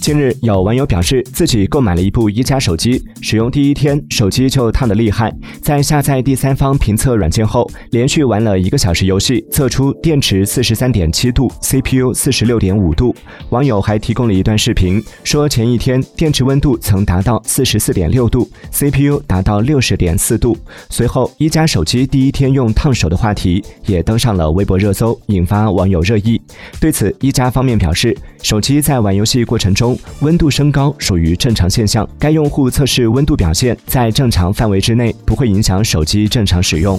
近日，有网友表示自己购买了一部一加手机，使用第一天手机就烫得厉害。在下载第三方评测软件后，连续玩了一个小时游戏，测出电池四十三点七度，CPU 四十六点五度。网友还提供了一段视频，说前一天电池温度曾达到四十四点六度，CPU 达到六十点四度。随后，一加手机第一天用烫手的话题也登上了微博热搜，引发网友热议。对此，一加方面表示，手机在玩游戏过程中。温度升高属于正常现象，该用户测试温度表现在正常范围之内，不会影响手机正常使用。